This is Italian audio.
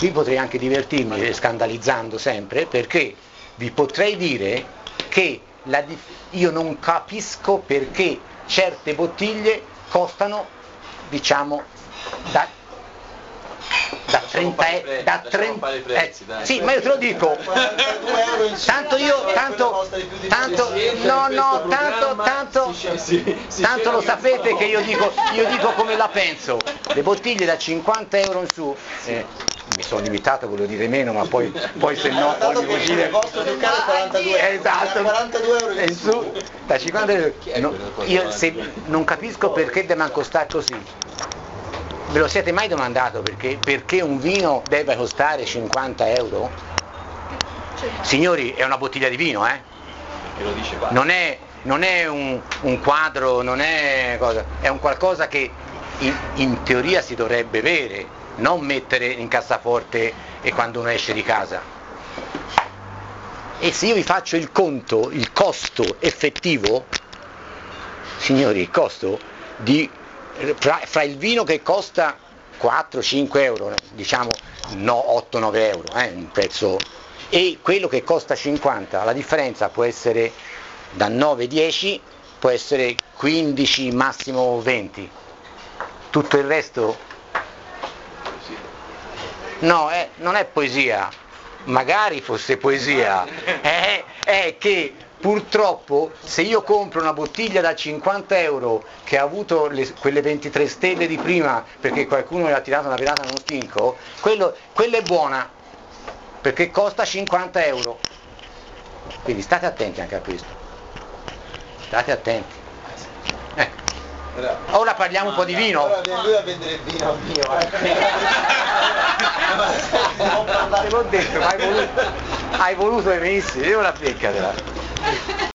qui potrei anche divertirmi scandalizzando sempre perché vi potrei dire che la, io non capisco perché certe bottiglie costano diciamo da da 30 euro da 30 eh, sì ma io te lo dico. Tanto io tanto tanto no no tanto tanto tanto lo sapete che io dico io dico come la penso. Le bottiglie da 50 euro in su eh, mi sono limitato, volevo dire meno, ma poi, poi se no poi mi vuoi dire... costo del cane 42 esatto, 42 euro in su, da 50 euro. No, io se, non capisco perché deve costare così. Ve lo siete mai domandato perché, perché un vino deve costare 50 euro? Signori, è una bottiglia di vino, eh? Non è, non è un, un, quadro, non è cosa, è un qualcosa che in, in teoria si dovrebbe bere, non mettere in cassaforte e quando uno esce di casa. E se io vi faccio il conto, il costo effettivo, signori, il costo di fra, fra il vino che costa 4-5 euro, diciamo no 8-9 euro, eh, un prezzo, e quello che costa 50, la differenza può essere da 9-10, può essere 15, massimo 20. Tutto il resto? No, eh, non è poesia, magari fosse poesia, è, è che Purtroppo se io compro una bottiglia da 50 euro che ha avuto le, quelle 23 stelle di prima perché qualcuno le ha tirato una virata nello stinco, quello, quella è buona perché costa 50 euro. Quindi state attenti anche a questo. State attenti. Ecco. Ora parliamo un po' di vino. Ora viene lui a vendere il vino mio. te l'ho detto, ma hai voluto, hai voluto che venissi, devo una beccatela.